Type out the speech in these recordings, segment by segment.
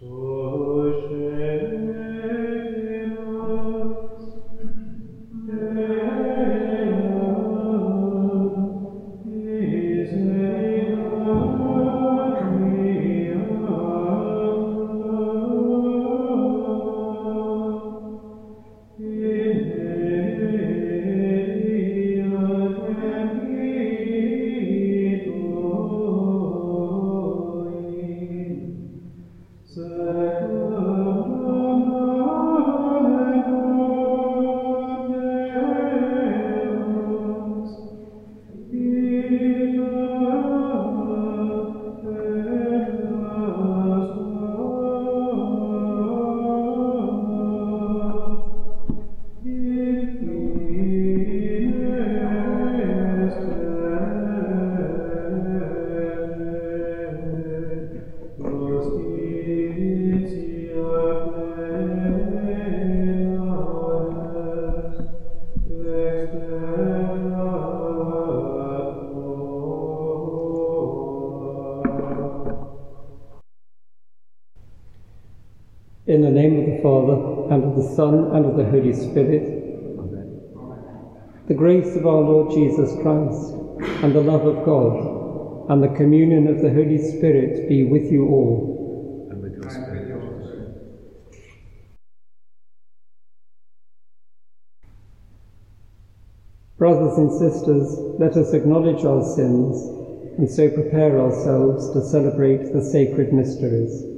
In the Son, and of the Holy Spirit. Amen. The grace of our Lord Jesus Christ, and the love of God, and the communion of the Holy Spirit be with you all. And with your spirit. Brothers and sisters, let us acknowledge our sins and so prepare ourselves to celebrate the sacred mysteries.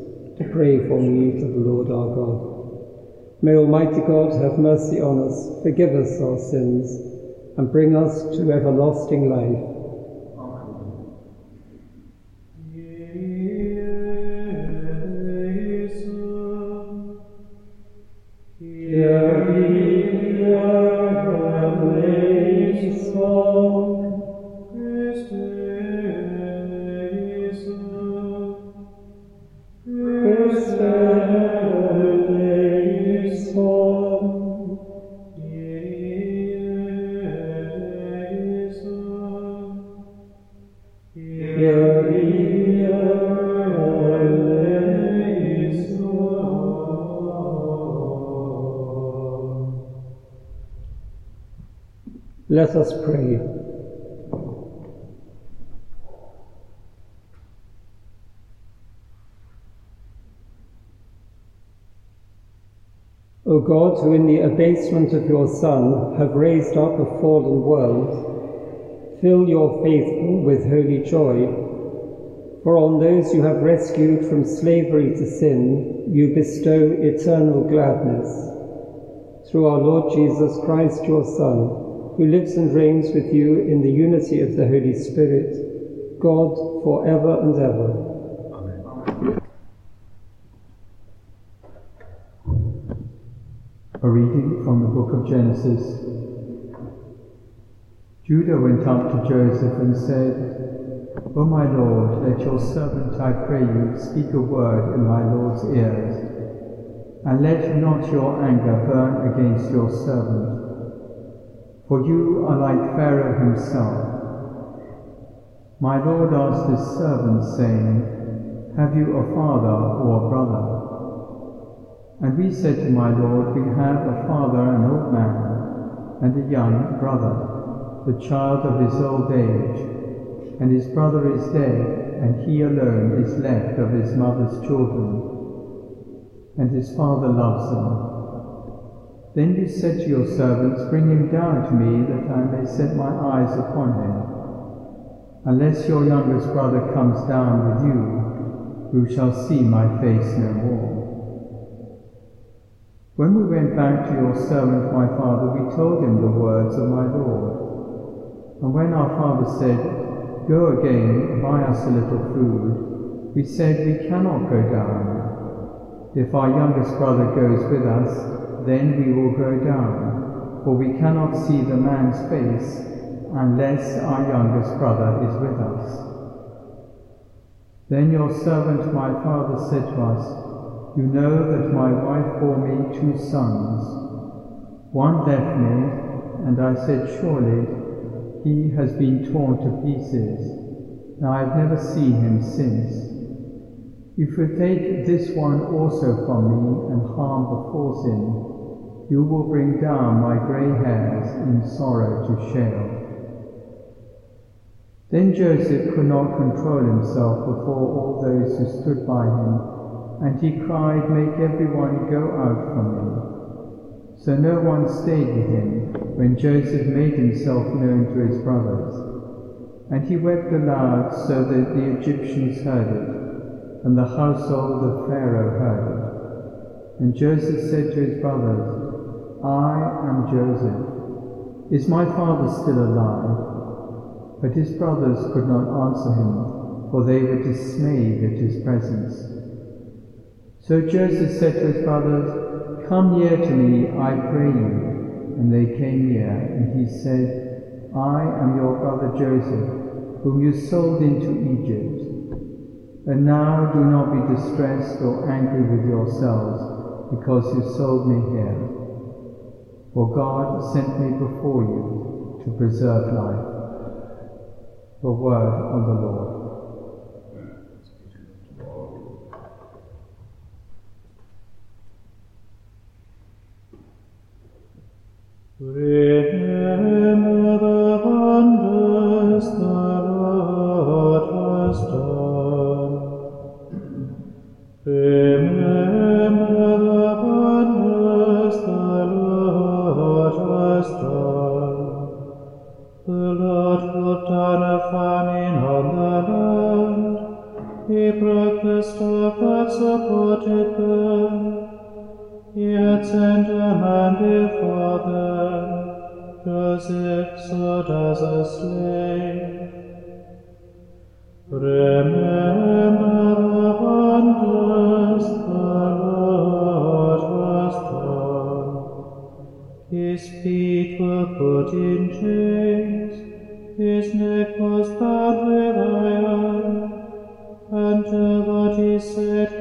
pray for me to the Lord our God. May Almighty God have mercy on us, forgive us our sins, and bring us to everlasting life. Let us pray. O God, who in the abasement of your Son have raised up a fallen world, fill your faithful with holy joy. For on those you have rescued from slavery to sin, you bestow eternal gladness. Through our Lord Jesus Christ, your Son, who lives and reigns with you in the unity of the Holy Spirit, God, for ever and ever. Amen. A reading from the book of Genesis. Judah went up to Joseph and said, O my Lord, let your servant, I pray you, speak a word in my Lord's ears, and let not your anger burn against your servant for you are like Pharaoh himself. My Lord asked his servant, saying, Have you a father or a brother? And we said to my Lord, We have a father, an old man, and a young brother, the child of his old age, and his brother is dead, and he alone is left of his mother's children, and his father loves them. Then you said to your servants, Bring him down to me, that I may set my eyes upon him. Unless your youngest brother comes down with you, who shall see my face no more. When we went back to your servant my father, we told him the words of my Lord. And when our father said, Go again, buy us a little food, we said, We cannot go down. If our youngest brother goes with us, then we will go down, for we cannot see the man's face unless our youngest brother is with us. Then your servant my father said to us, You know that my wife bore me two sons. One left me, and I said, Surely he has been torn to pieces. Now I have never seen him since. If you take this one also from me and harm befalls him, you will bring down my grey hairs in sorrow to Sheol. Then Joseph could not control himself before all those who stood by him, and he cried, Make everyone go out from me. So no one stayed with him when Joseph made himself known to his brothers. And he wept aloud so that the Egyptians heard it, and the household of Pharaoh heard it. And Joseph said to his brothers, I am Joseph. Is my father still alive? But his brothers could not answer him, for they were dismayed at his presence. So Joseph said to his brothers, Come near to me, I pray you. And they came near, and he said, I am your brother Joseph, whom you sold into Egypt. And now do not be distressed or angry with yourselves, because you sold me here. For God sent me before you to preserve life. The word of the Lord.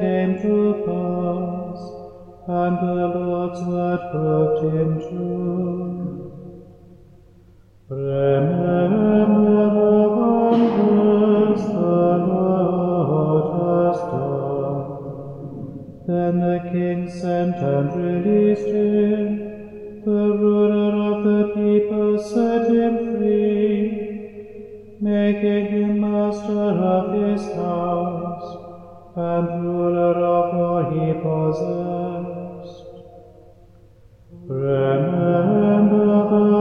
Came to pass, and the Lord's word proved him true. Remember the wonders the Lord has done. Then the king sent and released him. The ruler of the people set him free, making him master of his house and Remember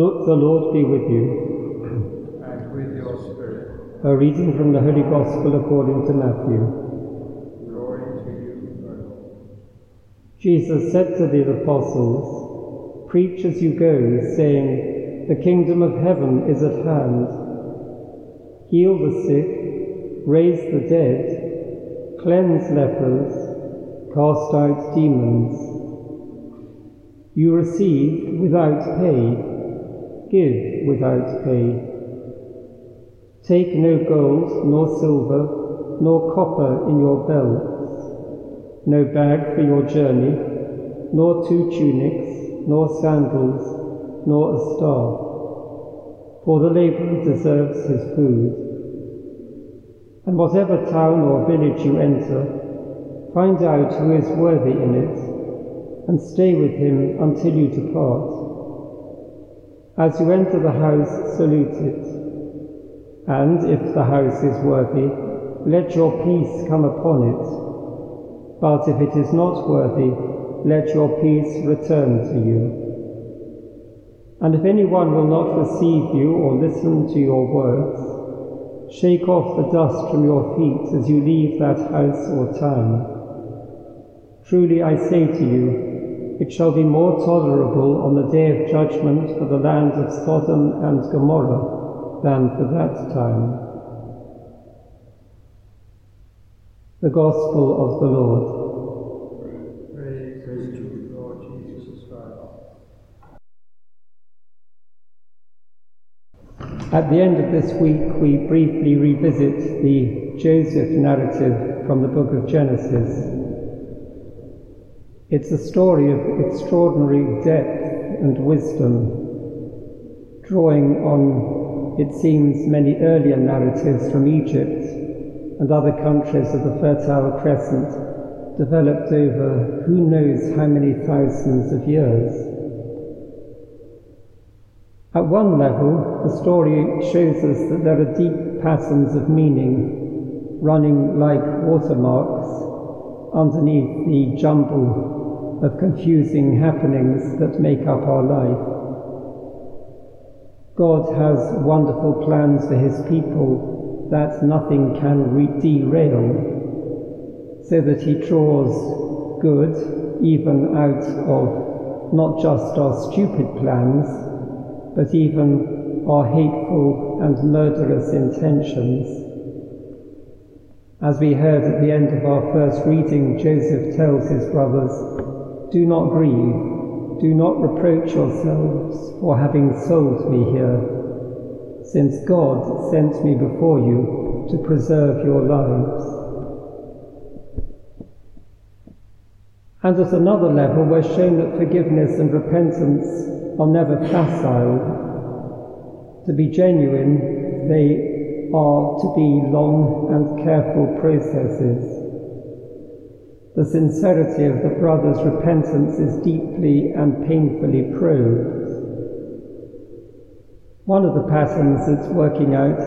The Lord, the Lord be with you. And with your spirit. A reading from the Holy Gospel according to Matthew. Glory to you, O Lord. Jesus said to the apostles, Preach as you go, saying, The kingdom of heaven is at hand. Heal the sick, raise the dead, cleanse lepers, cast out demons. You receive without pay give without pay. Take no gold, nor silver, nor copper in your belts, no bag for your journey, nor two tunics, nor sandals, nor a staff. For the laborer deserves his food. And whatever town or village you enter, find out who is worthy in it, and stay with him until you depart. As you enter the house, salute it. And if the house is worthy, let your peace come upon it. But if it is not worthy, let your peace return to you. And if anyone will not receive you or listen to your words, shake off the dust from your feet as you leave that house or town. Truly I say to you, it shall be more tolerable on the day of judgment for the land of Sodom and Gomorrah than for that time. The Gospel of the Lord. Praise Lord Jesus Christ. At the end of this week, we briefly revisit the Joseph narrative from the book of Genesis. It's a story of extraordinary depth and wisdom, drawing on, it seems, many earlier narratives from Egypt and other countries of the Fertile Crescent, developed over who knows how many thousands of years. At one level, the story shows us that there are deep patterns of meaning running like watermarks underneath the jumble of confusing happenings that make up our life. God has wonderful plans for his people that nothing can re- derail, so that he draws good even out of not just our stupid plans, but even our hateful and murderous intentions. As we heard at the end of our first reading, Joseph tells his brothers, do not grieve, do not reproach yourselves for having sold me here, since God sent me before you to preserve your lives. And at another level, we're shown that forgiveness and repentance are never facile. To be genuine, they are to be long and careful processes. The sincerity of the brother's repentance is deeply and painfully proved. One of the patterns it's working out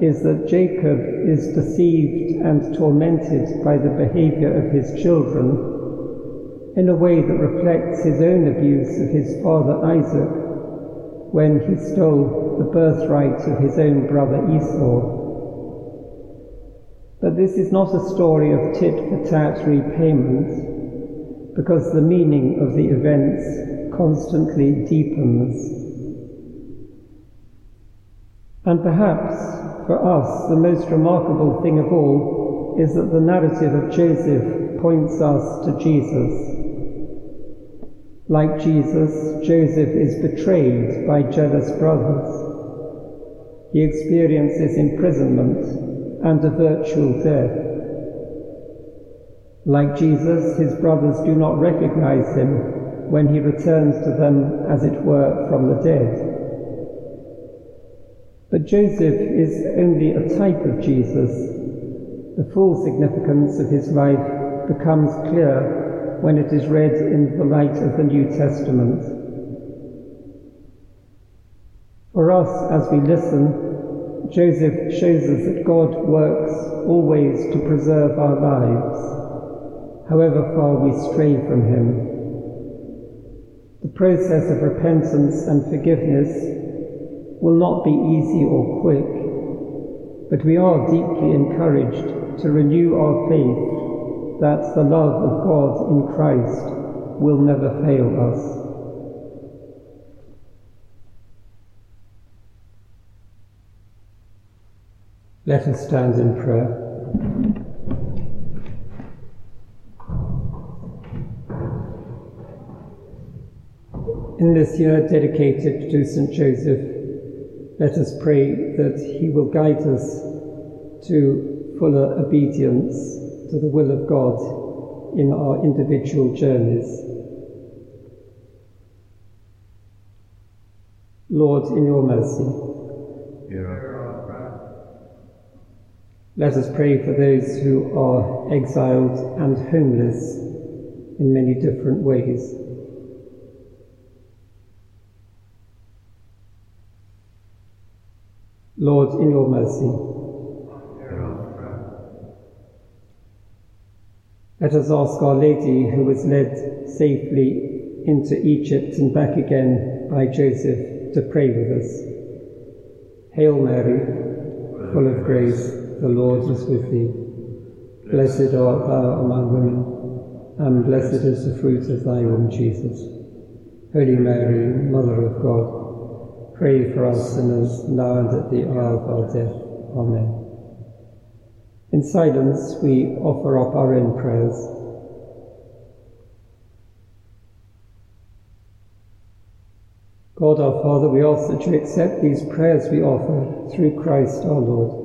is that Jacob is deceived and tormented by the behavior of his children in a way that reflects his own abuse of his father Isaac when he stole the birthright of his own brother Esau. But this is not a story of tit for tat repayment, because the meaning of the events constantly deepens. And perhaps, for us, the most remarkable thing of all is that the narrative of Joseph points us to Jesus. Like Jesus, Joseph is betrayed by jealous brothers. He experiences imprisonment and a virtual death. Like Jesus, his brothers do not recognize him when he returns to them, as it were, from the dead. But Joseph is only a type of Jesus. The full significance of his life becomes clear when it is read in the light of the New Testament. For us, as we listen, Joseph shows us that God works always to preserve our lives, however far we stray from Him. The process of repentance and forgiveness will not be easy or quick, but we are deeply encouraged to renew our faith that the love of God in Christ will never fail us. Let us stand in prayer. In this year dedicated to St. Joseph, let us pray that he will guide us to fuller obedience to the will of God in our individual journeys. Lord, in your mercy, let us pray for those who are exiled and homeless in many different ways. Lord, in your mercy. Let us ask Our Lady, who was led safely into Egypt and back again by Joseph, to pray with us. Hail Mary, full of grace, the Lord is with thee. Blessed art thou among women, and blessed is the fruit of thy womb, Jesus. Holy Mary, Mother of God, Pray for us sinners, now and at the hour of our death. Amen. In silence, we offer up our own prayers. God our Father, we ask that you accept these prayers we offer through Christ our Lord.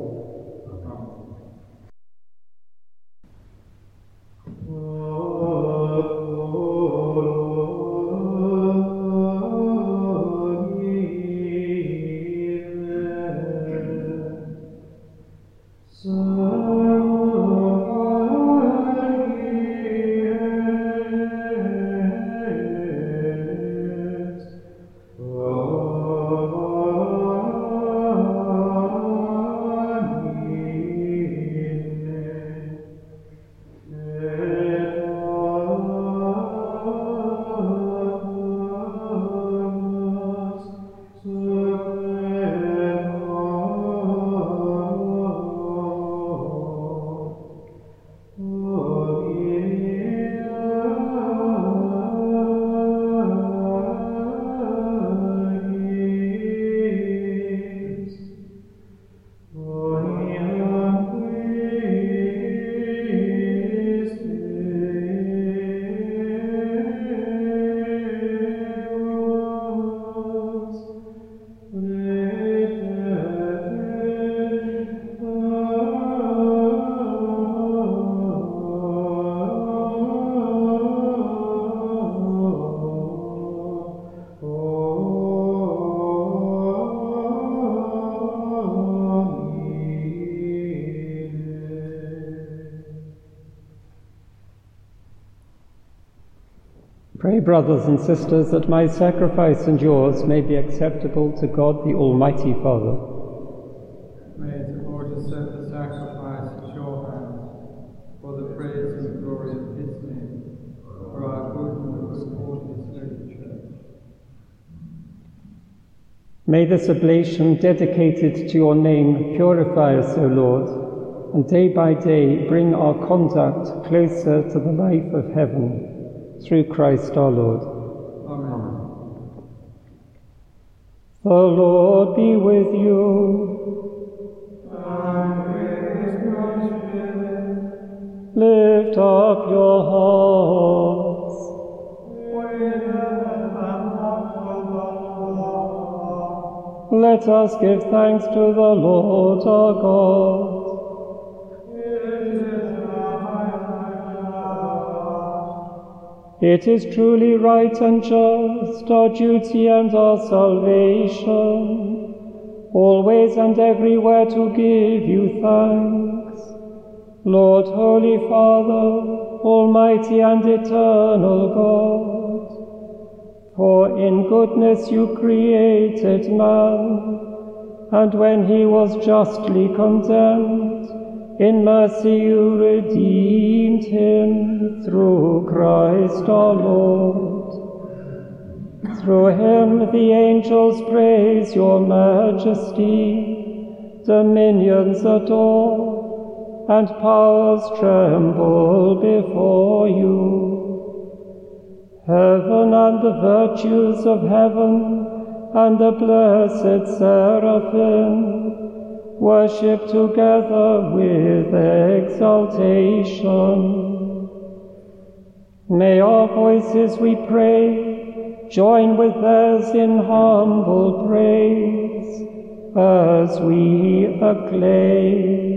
Pray, brothers and sisters, that my sacrifice and yours may be acceptable to God the Almighty Father. May the Lord accept the sacrifice at your hands for the praise and glory of his name, for our good and the good of his holy church. May this oblation dedicated to your name purify us, O Lord, and day by day bring our conduct closer to the life of heaven through Christ our Lord. Amen. The Lord be with you. Lift up your hearts. Let us give thanks to the Lord our God. It is truly right and just, our duty and our salvation, always and everywhere to give you thanks. Lord, Holy Father, Almighty and eternal God, for in goodness you created man, and when he was justly condemned, in mercy you redeemed him through Christ our Lord. Through him the angels praise your majesty, dominions adore, and powers tremble before you. Heaven and the virtues of heaven and the blessed seraphim worship together with exaltation. May our voices, we pray, join with theirs in humble praise as we acclaim.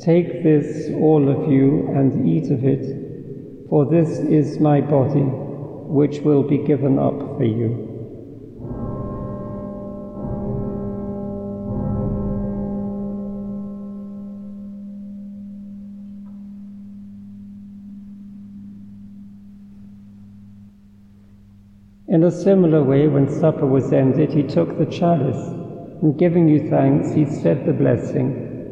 Take this, all of you, and eat of it, for this is my body, which will be given up for you. In a similar way, when supper was ended, he took the chalice, and giving you thanks, he said the blessing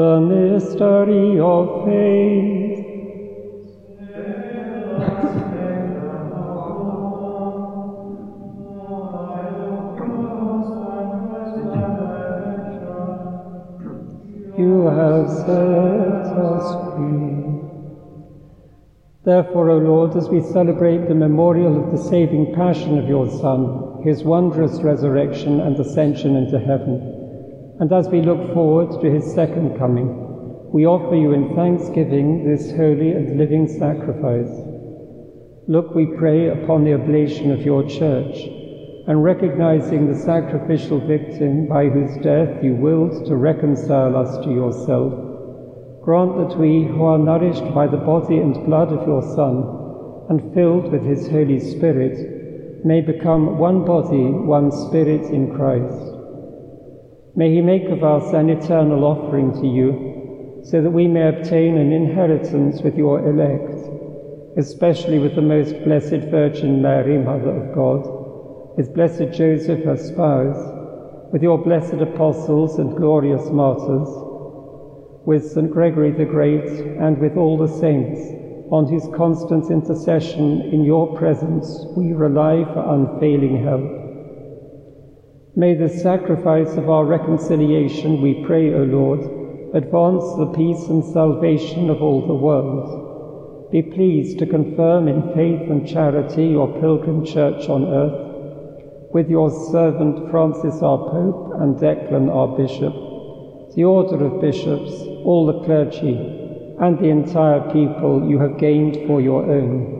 The mystery of faith. you have set us free. Therefore, O Lord, as we celebrate the memorial of the saving passion of your Son, his wondrous resurrection and ascension into heaven, and as we look forward to his second coming, we offer you in thanksgiving this holy and living sacrifice. Look, we pray, upon the oblation of your church, and recognizing the sacrificial victim by whose death you willed to reconcile us to yourself, grant that we, who are nourished by the body and blood of your Son, and filled with his Holy Spirit, may become one body, one spirit in Christ. May he make of us an eternal offering to you, so that we may obtain an inheritance with your elect, especially with the most blessed Virgin Mary, Mother of God, with blessed Joseph, her spouse, with your blessed apostles and glorious martyrs, with St. Gregory the Great, and with all the saints, on whose constant intercession in your presence we rely for unfailing help. May the sacrifice of our reconciliation, we pray, O Lord, advance the peace and salvation of all the world. Be pleased to confirm in faith and charity your pilgrim church on earth with your servant Francis our Pope and Declan our Bishop, the order of bishops, all the clergy, and the entire people you have gained for your own.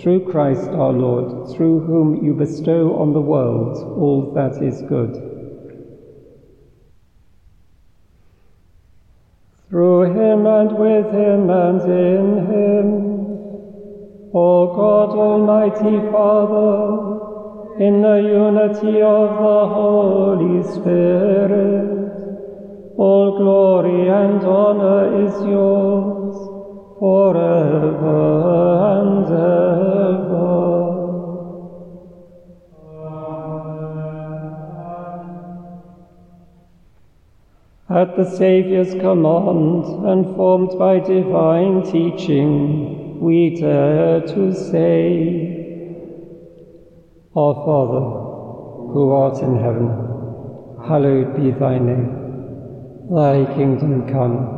through Christ our Lord, through whom you bestow on the world all that is good. Through him and with him and in him, O God Almighty Father, in the unity of the Holy Spirit. All glory and honor is yours forever and ever. At the Saviour's command and formed by divine teaching, we dare to say, our Father, who art in heaven, hallowed be thy name. Thy kingdom come,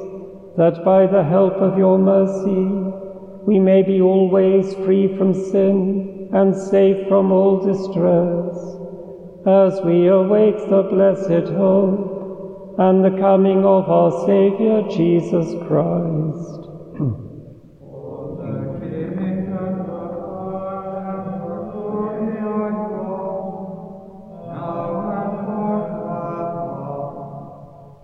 that by the help of your mercy we may be always free from sin and safe from all distress, as we await the blessed hope and the coming of our Saviour Jesus Christ.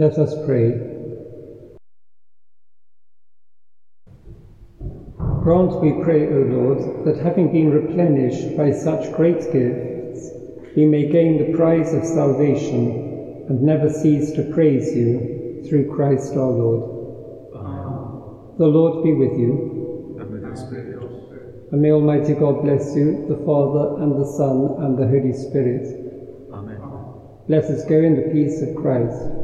Let us pray. Grant, we pray, O Lord, that having been replenished by such great gifts, we may gain the prize of salvation and never cease to praise you through Christ our Lord. Amen. The Lord be with you. And with your spirit. And may Almighty God bless you, the Father, and the Son, and the Holy Spirit. Amen. Let us go in the peace of Christ.